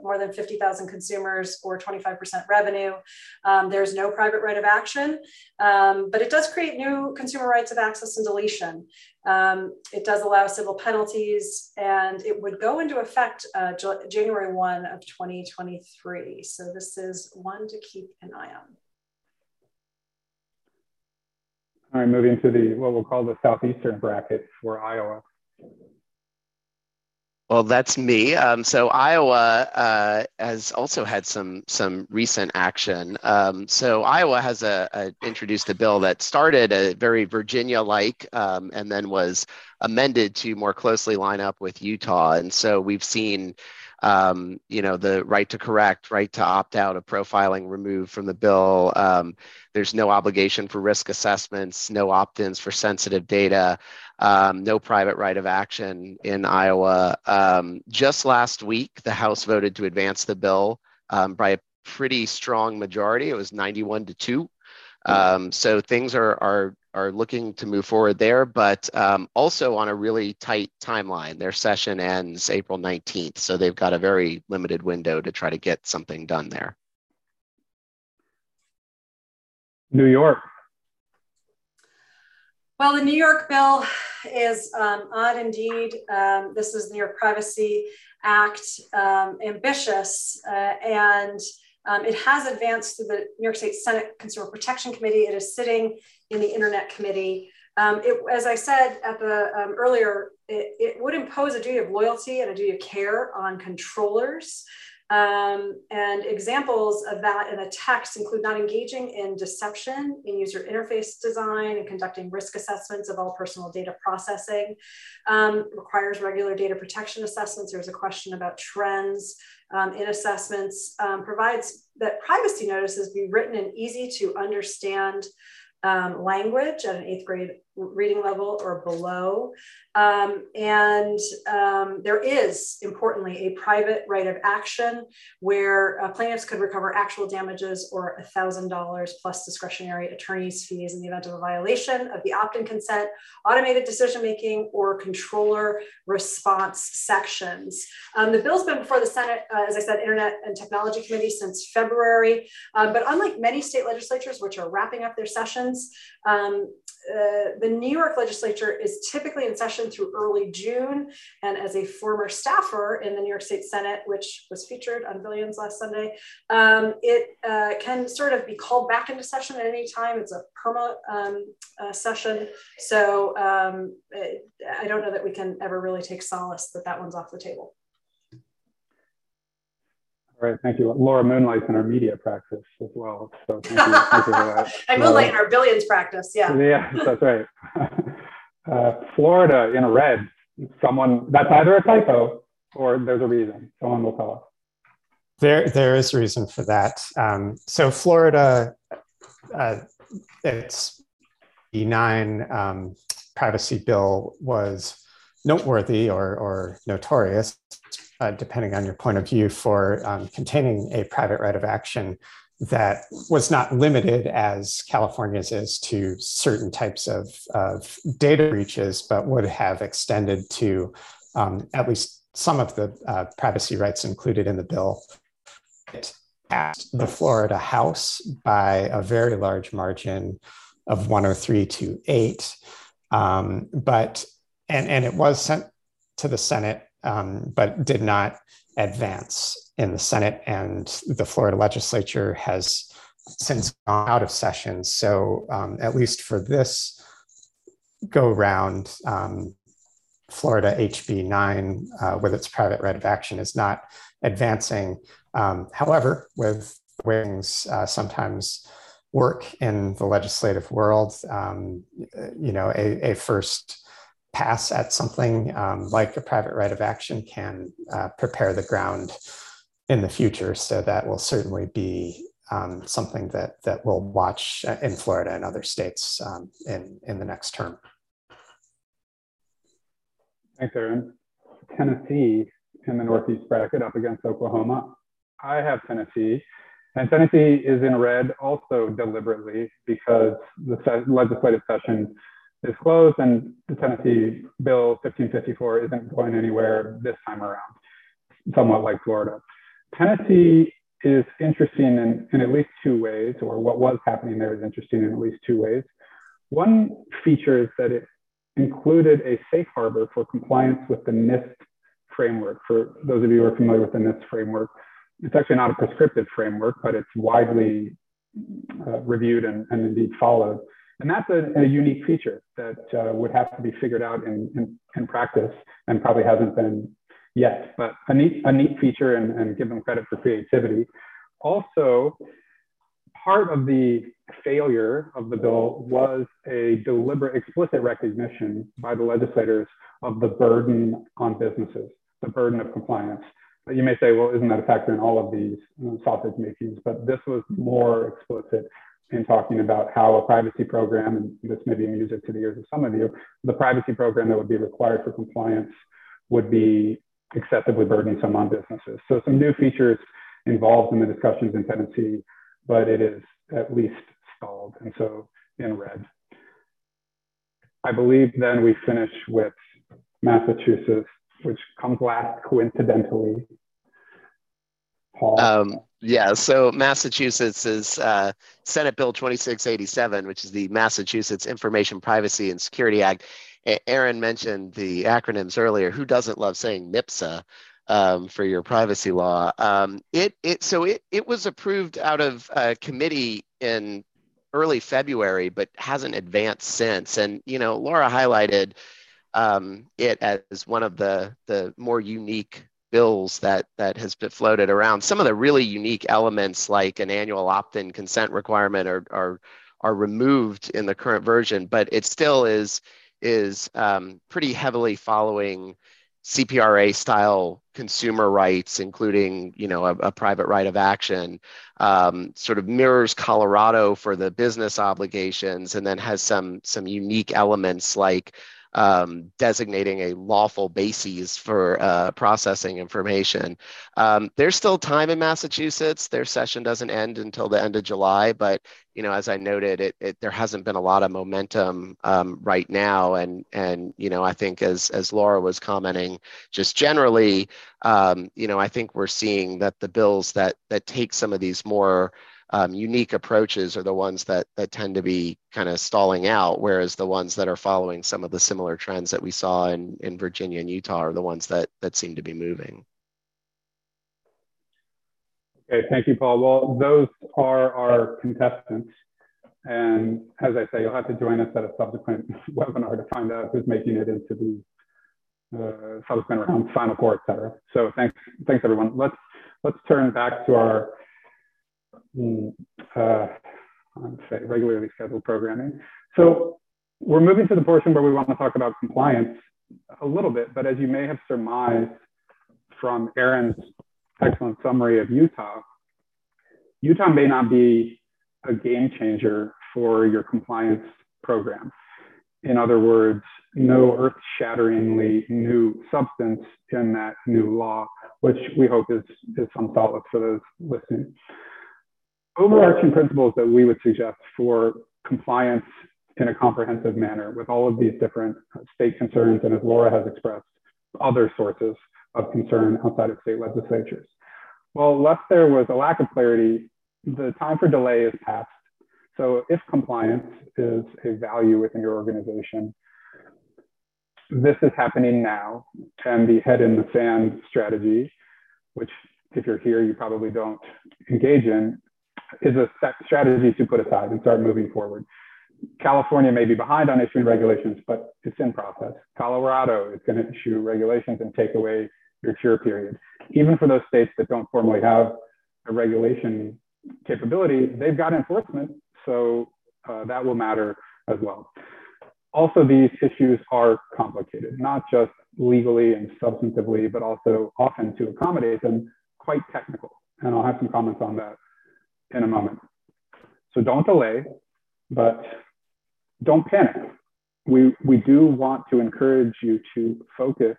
more than fifty thousand consumers, or twenty five percent revenue. Um, there's no private right of action, um, but it does create new consumer rights of access and deletion. Um, it does allow civil penalties, and it would go into effect uh, January one of twenty twenty three. So this is one to keep an eye on. All right, moving to the what we'll call the southeastern bracket for Iowa. Well, that's me. Um, so Iowa uh, has also had some some recent action. Um, so Iowa has a, a, introduced a bill that started a very Virginia-like um, and then was amended to more closely line up with Utah. And so we've seen um, you know, the right to correct, right to opt out of profiling removed from the bill. Um, there's no obligation for risk assessments, no opt-ins for sensitive data, um, no private right of action in Iowa. Um, just last week, the House voted to advance the bill um, by a pretty strong majority. It was 91 to two. Um, so things are are are looking to move forward there, but um, also on a really tight timeline. Their session ends April 19th, so they've got a very limited window to try to get something done there. New York. Well, the New York bill is um, odd indeed. Um, this is the New York Privacy Act, um, ambitious, uh, and um, it has advanced to the New York State Senate Consumer Protection Committee. It is sitting in the Internet Committee. Um, it, as I said at the um, earlier, it, it, would impose a duty of loyalty and a duty of care on controllers. Um, and examples of that in the text include not engaging in deception in user interface design and conducting risk assessments of all personal data processing. Um, requires regular data protection assessments. There's a question about trends um, in assessments. Um, provides that privacy notices be written in easy to understand um, language at an eighth grade reading level or below. Um, and um, there is, importantly, a private right of action where uh, plaintiffs could recover actual damages or $1,000 plus discretionary attorney's fees in the event of a violation of the opt in consent, automated decision making, or controller response sections. Um, the bill's been before the Senate, uh, as I said, Internet and Technology Committee since February. Um, but unlike many state legislatures, which are wrapping up their sessions, um, uh, the New York legislature is typically in session through early June. And as a former staffer in the New York State Senate, which was featured on Billions last Sunday, um, it uh, can sort of be called back into session at any time. It's a perma um, uh, session. So um, it, I don't know that we can ever really take solace that that one's off the table. All right, thank you. Laura moonlights in our media practice as well. So thank you, [LAUGHS] thank you for that. I moonlight in our billions practice, yeah. Yeah, that's right. [LAUGHS] Uh, Florida in a red, someone, that's either a typo or there's a reason. Someone will tell us. There, there is reason for that. Um, so Florida, uh, its E9 um, privacy bill was noteworthy or, or notorious, uh, depending on your point of view, for um, containing a private right of action that was not limited as California's is to certain types of, of data breaches, but would have extended to um, at least some of the uh, privacy rights included in the bill. It passed the Florida House by a very large margin of 103 to 8. Um, but and, and it was sent to the Senate, um, but did not advance in the Senate. And the Florida legislature has since gone out of session. So, um, at least for this go round, um, Florida HB 9, uh, with its private right of action, is not advancing. Um, however, with wings, uh, sometimes work in the legislative world, um, you know, a, a first pass at something um, like a private right of action can uh, prepare the ground in the future. So that will certainly be um, something that that we'll watch uh, in Florida and other states um, in in the next term. Thanks, Aaron. Tennessee in the Northeast bracket up against Oklahoma. I have Tennessee, and Tennessee is in red also deliberately because the legislative session is closed and the Tennessee Bill 1554 isn't going anywhere this time around, somewhat like Florida. Tennessee is interesting in, in at least two ways, or what was happening there is interesting in at least two ways. One feature is that it included a safe harbor for compliance with the NIST framework. For those of you who are familiar with the NIST framework, it's actually not a prescriptive framework, but it's widely uh, reviewed and, and indeed followed. And that's a, a unique feature that uh, would have to be figured out in, in, in, practice and probably hasn't been yet, but a neat, a neat feature and, and give them credit for creativity. Also, part of the failure of the bill was a deliberate, explicit recognition by the legislators of the burden on businesses, the burden of compliance. You may say, well, isn't that a factor in all of these sausage makings? But this was more explicit in talking about how a privacy program, and this may be music to the ears of some of you, the privacy program that would be required for compliance would be excessively burdensome on businesses. So some new features involved in the discussions in Tennessee, but it is at least stalled, and so in red. I believe then we finish with Massachusetts, which comes last coincidentally. Um, yeah, so Massachusetts is uh, Senate Bill 2687, which is the Massachusetts Information Privacy and Security Act. Aaron mentioned the acronyms earlier. Who doesn't love saying MIPSA um, for your privacy law? Um, it it so it it was approved out of committee in early February, but hasn't advanced since. And you know, Laura highlighted um, it as one of the the more unique bills that that has been floated around. Some of the really unique elements, like an annual opt-in consent requirement, are are are removed in the current version, but it still is is um, pretty heavily following CPRA style consumer rights, including you know a, a private right of action, um, sort of mirrors Colorado for the business obligations, and then has some some unique elements like um, designating a lawful basis for uh, processing information. Um, there's still time in Massachusetts. Their session doesn't end until the end of July, but you know, as I noted, it, it there hasn't been a lot of momentum um, right now, and and you know, I think as as Laura was commenting, just generally, um, you know, I think we're seeing that the bills that that take some of these more um, unique approaches are the ones that that tend to be kind of stalling out, whereas the ones that are following some of the similar trends that we saw in in Virginia and Utah are the ones that that seem to be moving. Okay, thank you, Paul. Well, those are our contestants. And as I say, you'll have to join us at a subsequent [LAUGHS] webinar to find out who's making it into the uh, subsequent rounds, final four, et cetera. So thanks, thanks everyone. Let's let's turn back to our uh, say regularly scheduled programming. So we're moving to the portion where we want to talk about compliance a little bit, but as you may have surmised from Aaron's excellent summary of Utah, Utah may not be a game changer for your compliance program. In other words, no earth shatteringly new substance in that new law, which we hope is, is some solace for those listening. Overarching principles that we would suggest for compliance in a comprehensive manner with all of these different state concerns, and as Laura has expressed, other sources of concern outside of state legislatures. Well, lest there was a lack of clarity, the time for delay is past. So if compliance is a value within your organization, this is happening now. And the head in the sand strategy, which if you're here, you probably don't engage in, is a strategy to put aside and start moving forward. California may be behind on issuing regulations, but it's in process. Colorado is going to issue regulations and take away your cure period. Even for those states that don't formally have a regulation capability, they've got enforcement so uh, that will matter as well. Also, these issues are complicated, not just legally and substantively, but also often to accommodate them, quite technical. And I'll have some comments on that in a moment. So don't delay, but don't panic. We, we do want to encourage you to focus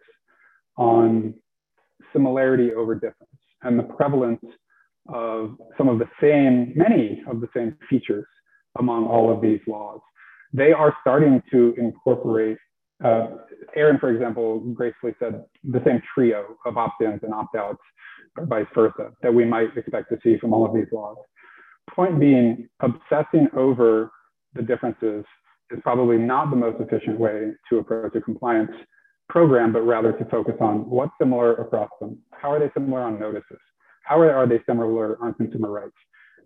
on similarity over difference and the prevalence of some of the same, many of the same features among all of these laws. They are starting to incorporate, uh, Aaron, for example, gracefully said the same trio of opt-ins and opt-outs or vice versa that we might expect to see from all of these laws. Point being, obsessing over the differences is probably not the most efficient way to approach a compliance program, but rather to focus on what's similar across them. How are they similar on notices? How are, are they similar on consumer rights?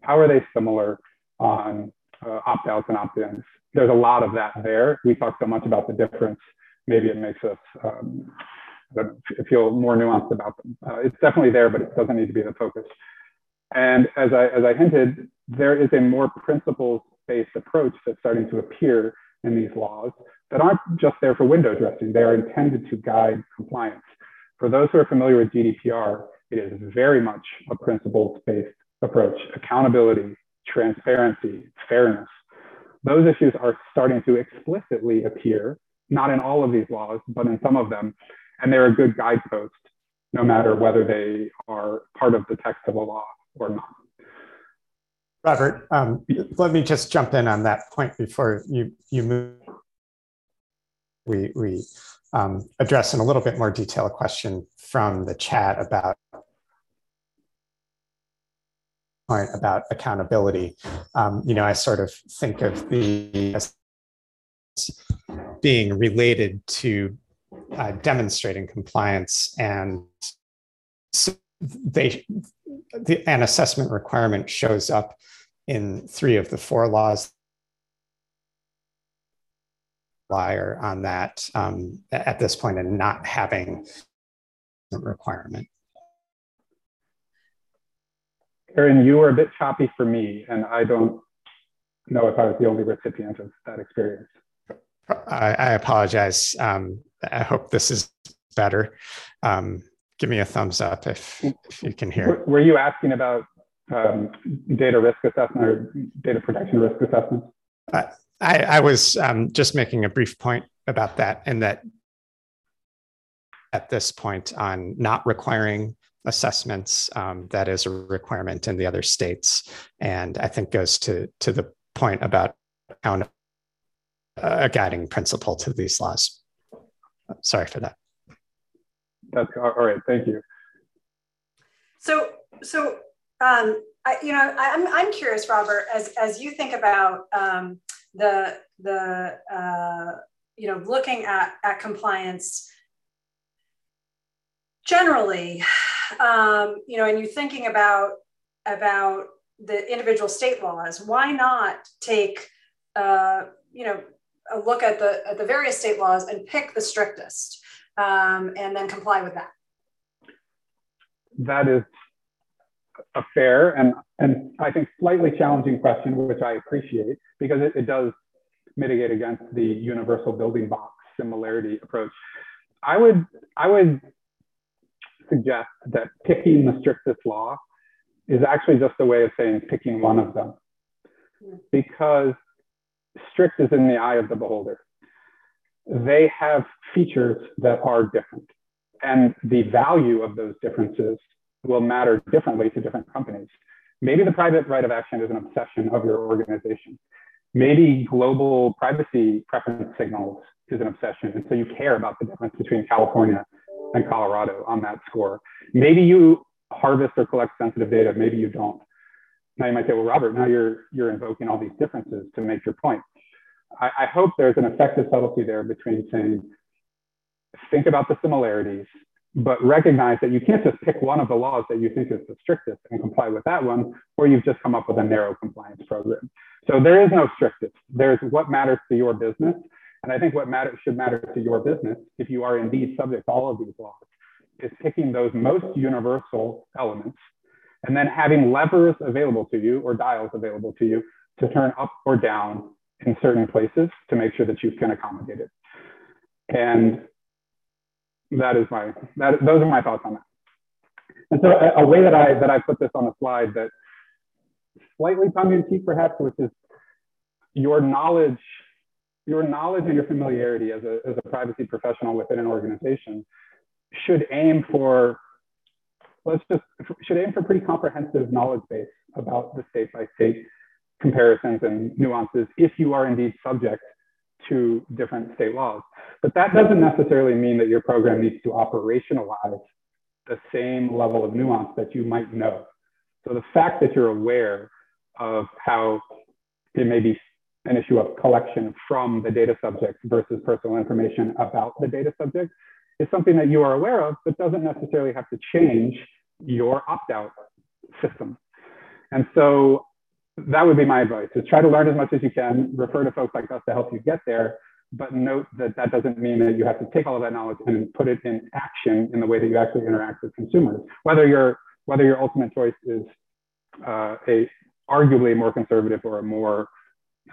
How are they similar on uh, opt-outs and opt-ins. There's a lot of that there. We talk so much about the difference. Maybe it makes us um, feel more nuanced about them. Uh, it's definitely there, but it doesn't need to be the focus. And as I, as I hinted, there is a more principles-based approach that's starting to appear in these laws that aren't just there for window dressing. They are intended to guide compliance. For those who are familiar with GDPR, it is very much a principles-based approach. Accountability, transparency, fairness. Those issues are starting to explicitly appear, not in all of these laws, but in some of them. And they're a good guidepost, no matter whether they are part of the text of a law or not. Robert, um, let me just jump in on that point before you, you move. We, we um, address in a little bit more detail a question from the chat about point about accountability, um, you know, I sort of think of the being related to uh, demonstrating compliance and so they the, an assessment requirement shows up in three of the four laws liar on that um, at this point and not having the requirement Aaron, you were a bit choppy for me, and I don't know if I was the only recipient of that experience. I, I apologize. Um, I hope this is better. Um, give me a thumbs up if, if you can hear. Were, you asking about um, data risk assessment or data protection risk assessment? Uh, I, I, was um, just making a brief point about that, and that at this point on not requiring assessments um, that is a requirement in the other states and i think goes to to the point about a guiding principle to these laws sorry for that that's all right thank you. So so um, I, you know I'm, I'm curious robert as as you think about um, the the uh, you know looking at at compliance generally um, you know, and you're thinking about about the individual state laws, why not take uh, you know a look at the at the various state laws and pick the strictest, um, and then comply with that? That is a fair and and I think slightly challenging question, which I appreciate because it, it does mitigate against the universal building box similarity approach. I would I would suggest that picking the strictest law is actually just a way of saying picking one of them. Because strict is in the eye of the beholder. They have features that are different. And the value of those differences will matter differently to different companies. Maybe the private right of action is an obsession of your organization. Maybe global privacy preference signals is an obsession. And so you care about the difference between California and Colorado on that score. Maybe you harvest or collect sensitive data, maybe you don't. Now you might say, well, Robert, now you're, you're invoking all these differences to make your point. I, I hope there's an effective subtlety there between saying, think about the similarities, but recognize that you can't just pick one of the laws that you think is the strictest and comply with that one, or you've just come up with a narrow compliance program. So there is no strictest. There's what matters to your business. And I think what matter, should matter to your business, if you are indeed subject to all of these laws, is picking those most universal elements and then having levers available to you or dials available to you to turn up or down in certain places to make sure that you can accommodate it. And that is my, that, those are my thoughts on that. And so a, a way that I, that I put this on the slide that slightly tongue in cheek perhaps, which is your knowledge, your knowledge and your familiarity as a, as a privacy professional within an organization should aim for, let's just, should aim for pretty comprehensive knowledge base about the state by state comparisons and nuances if you are indeed subject to different state laws. But that doesn't necessarily mean that your program needs to operationalize the same level of nuance that you might know. So the fact that you're aware of how it may be an issue of collection from the data subject versus personal information about the data subject is something that you are aware of, but doesn't necessarily have to change your opt-out system. And so that would be my advice is try to learn as much as you can, refer to folks like us to help you get there, but note that that doesn't mean that you have to take all of that knowledge and put it in action in the way that you actually interact with consumers. Whether your, whether your ultimate choice is uh, a arguably more conservative or a more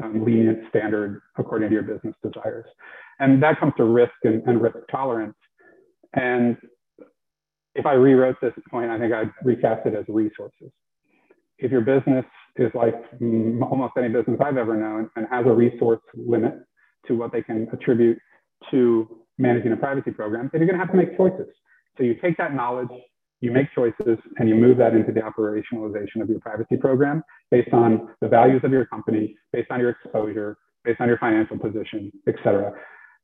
um, lenient standard according to your business desires. And that comes to risk and, and risk tolerance. And if I rewrote this point, I think I'd recast it as resources. If your business is like almost any business I've ever known and has a resource limit to what they can attribute to managing a privacy program, then you're going to have to make choices. So you take that knowledge, you make choices, and you move that into the operationalization of your privacy program based on the values of your company, based on your exposure, based on your financial position, et cetera.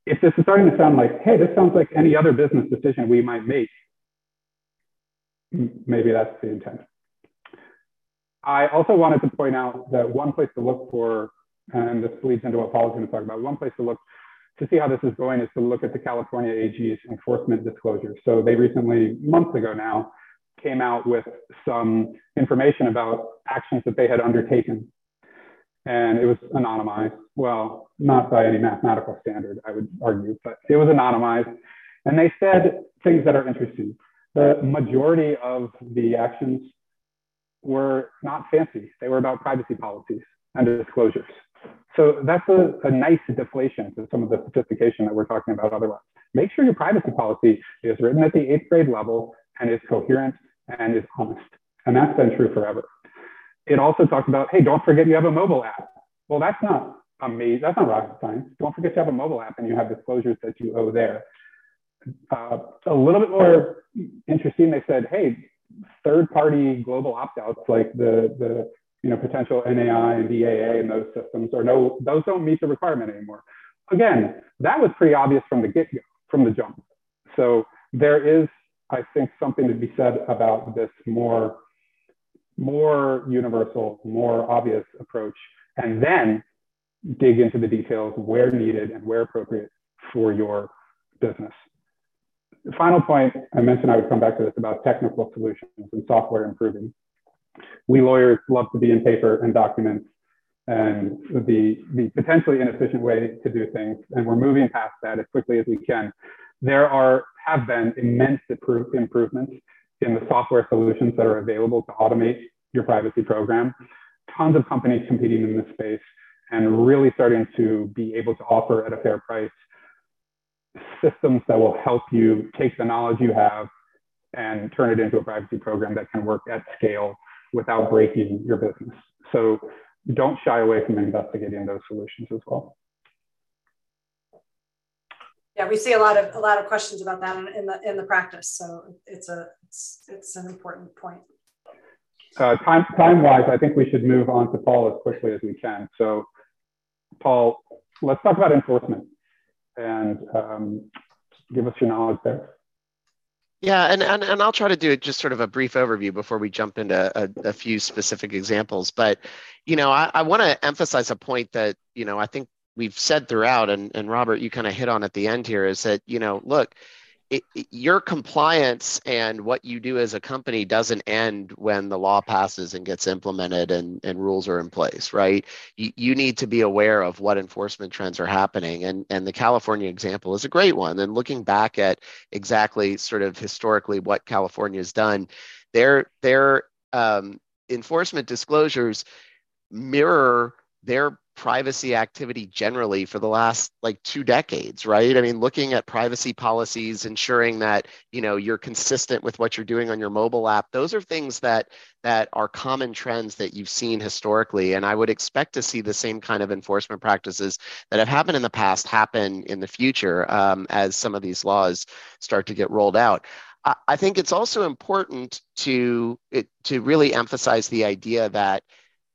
If this is starting to sound like, hey, this sounds like any other business decision we might make, maybe that's the intent. I also wanted to point out that one place to look for, and this leads into what Paul is going to talk about, one place to look to see how this is going is to look at the California AG's enforcement disclosure. So they recently, months ago now, came out with some information about actions that they had undertaken. And it was anonymized. Well, not by any mathematical standard, I would argue, but it was anonymized. And they said things that are interesting. The majority of the actions were not fancy. They were about privacy policies and disclosures. So that's a, a, nice deflation to some of the sophistication that we're talking about otherwise. Make sure your privacy policy is written at the eighth grade level and is coherent and is honest. And that's been true forever. It also talks about, hey, don't forget you have a mobile app. Well, that's not amazing. That's not rocket science. Don't forget you have a mobile app and you have disclosures that you owe there. Uh, a little bit more interesting, they said, hey, third-party global opt-outs like the, the you know, potential NAI and DAA and those systems, or no, those don't meet the requirement anymore. Again, that was pretty obvious from the get-go, from the jump. So there is, I think, something to be said about this more, more universal, more obvious approach, and then dig into the details where needed and where appropriate for your business. The final point I mentioned I would come back to this about technical solutions and software improving. We lawyers love to be in paper and documents and the, the potentially inefficient way to do things. And we're moving past that as quickly as we can. There are have been immense improvements in the software solutions that are available to automate your privacy program. Tons of companies competing in this space and really starting to be able to offer at a fair price systems that will help you take the knowledge you have and turn it into a privacy program that can work at scale without breaking your business. So don't shy away from investigating those solutions as well. Yeah, we see a lot of a lot of questions about that in the in the practice. So it's a it's it's an important point. Uh, time time wise, I think we should move on to Paul as quickly as we can. So, Paul, let's talk about enforcement and um, give us your knowledge there. Yeah, and, and and I'll try to do just sort of a brief overview before we jump into a, a few specific examples. But, you know, I, I want to emphasize a point that, you know, I think we've said throughout, and, and Robert, you kind of hit on at the end here, is that, you know, look, it, your compliance and what you do as a company doesn't end when the law passes and gets implemented and, and rules are in place, right? You, you need to be aware of what enforcement trends are happening. And, and the California example is a great one. And looking back at exactly sort of historically what California has done, their, their um, enforcement disclosures mirror their privacy activity generally for the last like two decades right? I mean looking at privacy policies ensuring that you know you're consistent with what you're doing on your mobile app those are things that that are common trends that you've seen historically. And i would expect to see the same kind of enforcement practices that have happened in the past happen in the future um, as some of these laws start to get rolled out. I, think it's also important to it, to really emphasize the idea that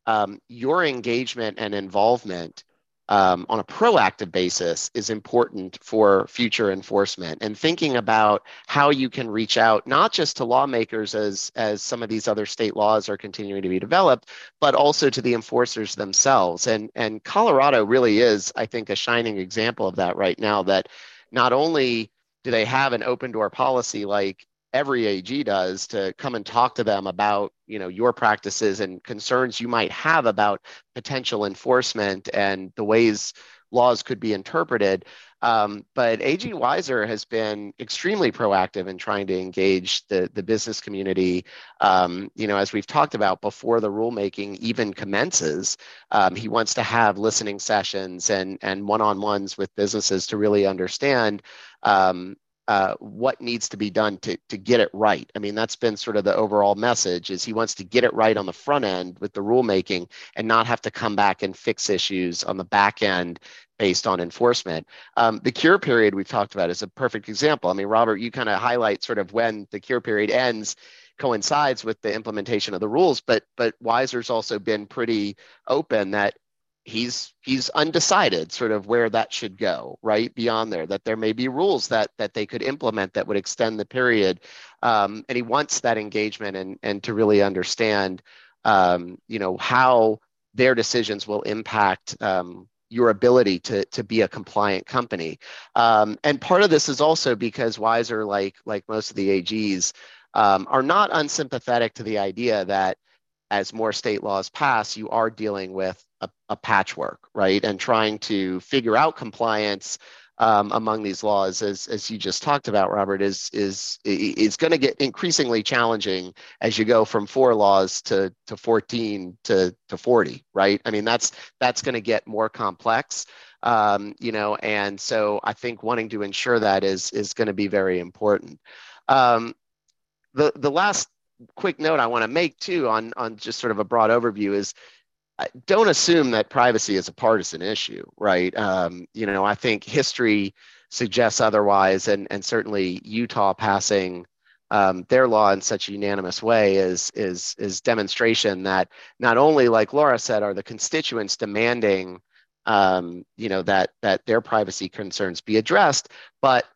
um, your engagement and involvement um, on a proactive basis is important for future enforcement and thinking about how you can reach out not just to lawmakers as as some of these other state laws are continuing to be developed but also to the enforcers themselves. And and colorado really is i think a shining example of that right now that not only do they have an open door policy like every AG does to come and talk to them about you know your practices and concerns you might have about potential enforcement and the ways laws could be interpreted. Um, but AG Weiser has been extremely proactive in trying to engage the, the business community. Um, you know, as we've talked about before the rulemaking even commences, um, he wants to have listening sessions and, and one-on-ones with businesses to really understand um, uh, what needs to be done to, to get it right. I mean, that's been sort of the overall message is he wants to get it right on the front end with the rulemaking and not have to come back and fix issues on the back end based on enforcement. Um, the cure period we've talked about is a perfect example. I mean, Robert, you kind of highlight sort of when the cure period ends coincides with the implementation of the rules, but but Weiser's also been pretty open that he's he's undecided sort of where that should go right beyond there that there may be rules that that they could implement that would extend the period um, and he wants that engagement and and to really understand um, you know how their decisions will impact um, your ability to to be a compliant company. Um, and part of this is also because Weiser like like most of the ags um, are not unsympathetic to the idea that as more state laws pass, you are dealing with a, a patchwork, right? And trying to figure out compliance um, among these laws, as, as you just talked about, Robert, is is is going to get increasingly challenging as you go from four laws to to 14 to to 40, right? I mean, that's that's going to get more complex, um, you know, and so I think wanting to ensure that is is going to be very important. Um, the the last quick note I want to make too on on just sort of a broad overview is don't assume that privacy is a partisan issue, right? Um, you know, I think history suggests otherwise, and and certainly Utah passing um, their law in such a unanimous way is is is demonstration that not only, like Laura said, are the constituents demanding, um, you know, that that their privacy concerns be addressed, but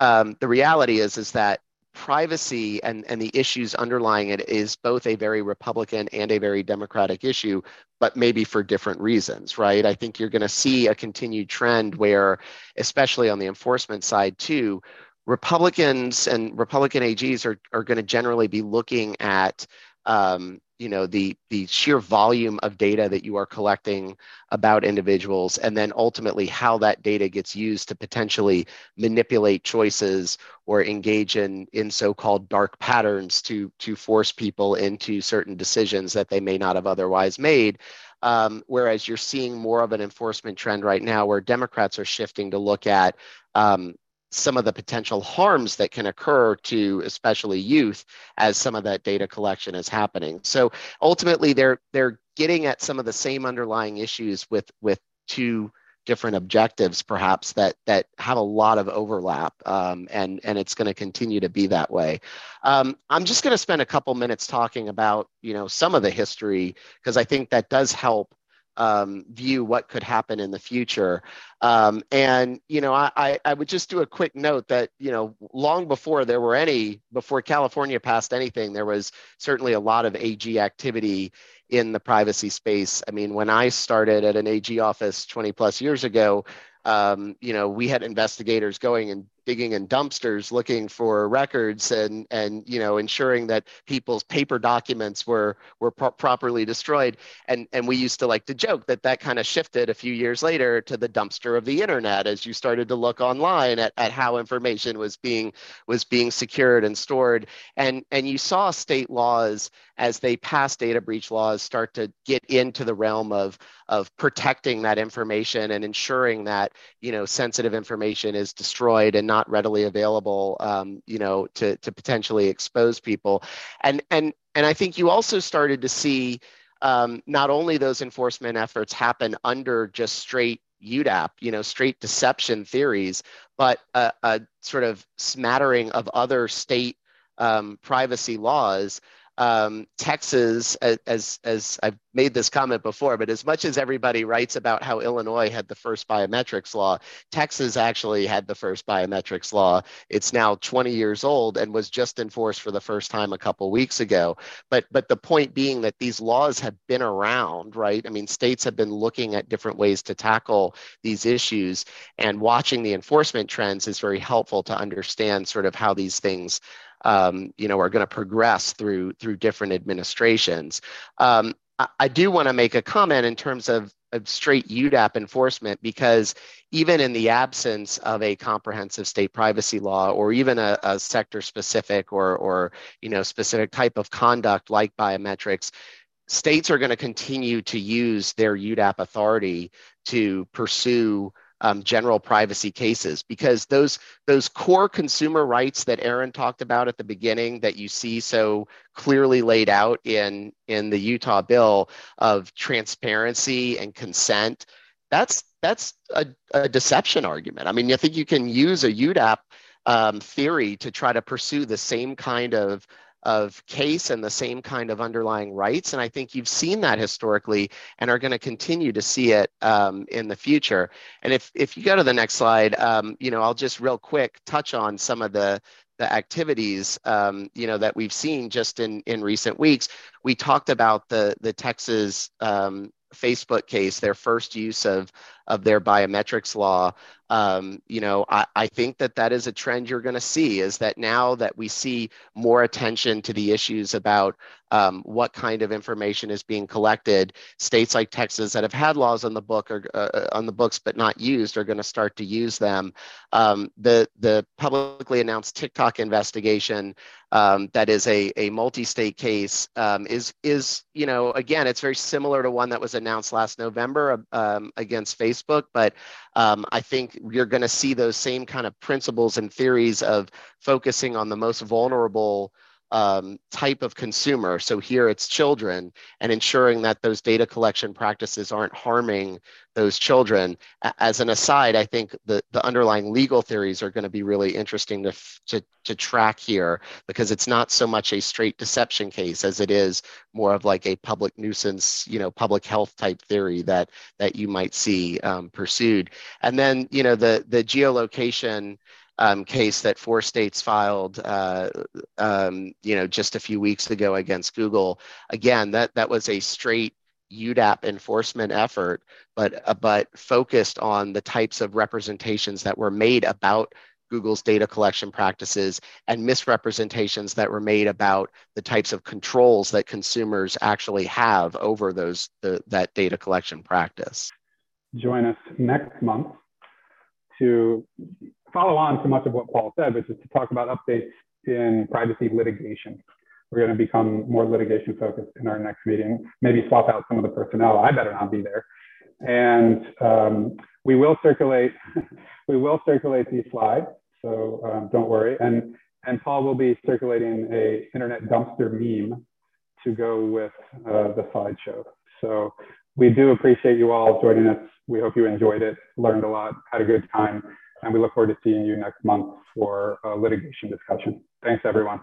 um, the reality is is that privacy and, and the issues underlying it is both a very Republican and a very Democratic issue, but maybe for different reasons, right? I think you're going to see a continued trend where, especially on the enforcement side too, Republicans and Republican AGs are, are going to generally be looking at um, you know the the sheer volume of data that you are collecting about individuals and then ultimately how that data gets used to potentially manipulate choices or engage in in so-called dark patterns to to force people into certain decisions that they may not have otherwise made. Um, whereas you're seeing more of an enforcement trend right now where democrats are shifting to look at um, some of the potential harms that can occur to especially youth as some of that data collection is happening. So ultimately they're they're getting at some of the same underlying issues with with two different objectives perhaps that that have a lot of overlap um, and and it's going to continue to be that way um, i'm just going to spend a couple minutes talking about you know some of the history because i think that does help um, view what could happen in the future. Um, and, you know, I, I would just do a quick note that, you know, long before there were any, before California passed anything, there was certainly a lot of AG activity in the privacy space. I mean, when I started at an AG office 20 plus years ago, um, you know, we had investigators going and digging in dumpsters looking for records and and you know ensuring that people's paper documents were were pro- properly destroyed. And and we used to like to joke that that kind of shifted a few years later to the dumpster of the internet as you started to look online at, at how information was being was being secured and stored. And and you saw state laws as they pass data breach laws start to get into the realm of of protecting that information and ensuring that you know sensitive information is destroyed and not readily available um, you know to to potentially expose people. And and and i think you also started to see um, not only those enforcement efforts happen under just straight UDAP, you know, straight deception theories, but a, a sort of smattering of other state um, privacy laws um, Texas, as, as I've made this comment before, but as much as everybody writes about how Illinois had the first biometrics law, Texas actually had the first biometrics law. It's now 20 years old and was just enforced for the first time a couple weeks ago. But but the point being that these laws have been around, right? I mean, states have been looking at different ways to tackle these issues, and watching the enforcement trends is very helpful to understand sort of how these things um, you know, are going to progress through through different administrations. Um, I, I, do want to make a comment in terms of, of straight UDAP enforcement because even in the absence of a comprehensive state privacy law or even a, a sector specific or or you know specific type of conduct like biometrics, states are going to continue to use their UDAP authority to pursue um, general privacy cases because those those core consumer rights that Aaron talked about at the beginning that you see so clearly laid out in in the Utah bill of transparency and consent that's that's a, a deception argument. I mean, I think you can use a UDAP um, theory to try to pursue the same kind of of case and the same kind of underlying rights. And I think you've seen that historically and are going to continue to see it um, in the future. And if, if you go to the next slide, um, you know, I'll just real quick touch on some of the, the activities um, you know that we've seen just in in recent weeks we talked about the the texas um, facebook case their first use of of their biometrics law um, you know, I, I, think that that is a trend you're going to see is that now that we see more attention to the issues about um, what kind of information is being collected, states like Texas that have had laws on the book or uh, uh, on the books but not used are going to start to use them. Um, the the publicly announced TikTok investigation um, that is a, a multi-state case um, is is you know again it's very similar to one that was announced last November um, against Facebook, but um, I think you're going to see those same kind of principles and theories of focusing on the most vulnerable um, type of consumer. So here it's children and ensuring that those data collection practices aren't harming those children. As an aside, I think the, the underlying legal theories are going to be really interesting to, to, to track here because it's not so much a straight deception case as it is more of like a public nuisance, you know, public health type theory that, that you might see um, pursued. And then, you know, the, the geolocation um, case that four states filed, uh, um, you know, just a few weeks ago against Google. Again, that that was a straight UDAP enforcement effort, but uh, but focused on the types of representations that were made about Google's data collection practices and misrepresentations that were made about the types of controls that consumers actually have over those the, that data collection practice. Join us next month to follow on to much of what Paul said, which is to talk about updates in privacy litigation. We're going to become more litigation focused in our next meeting, maybe swap out some of the personnel. I better not be there. And um, we will circulate, [LAUGHS] we will circulate these slides. So um, don't worry. And, and Paul will be circulating a internet dumpster meme to go with uh, the slideshow. So we do appreciate you all joining us. We hope you enjoyed it, learned a lot, had a good time and we look forward to seeing you next month for a litigation discussion. Thanks, everyone.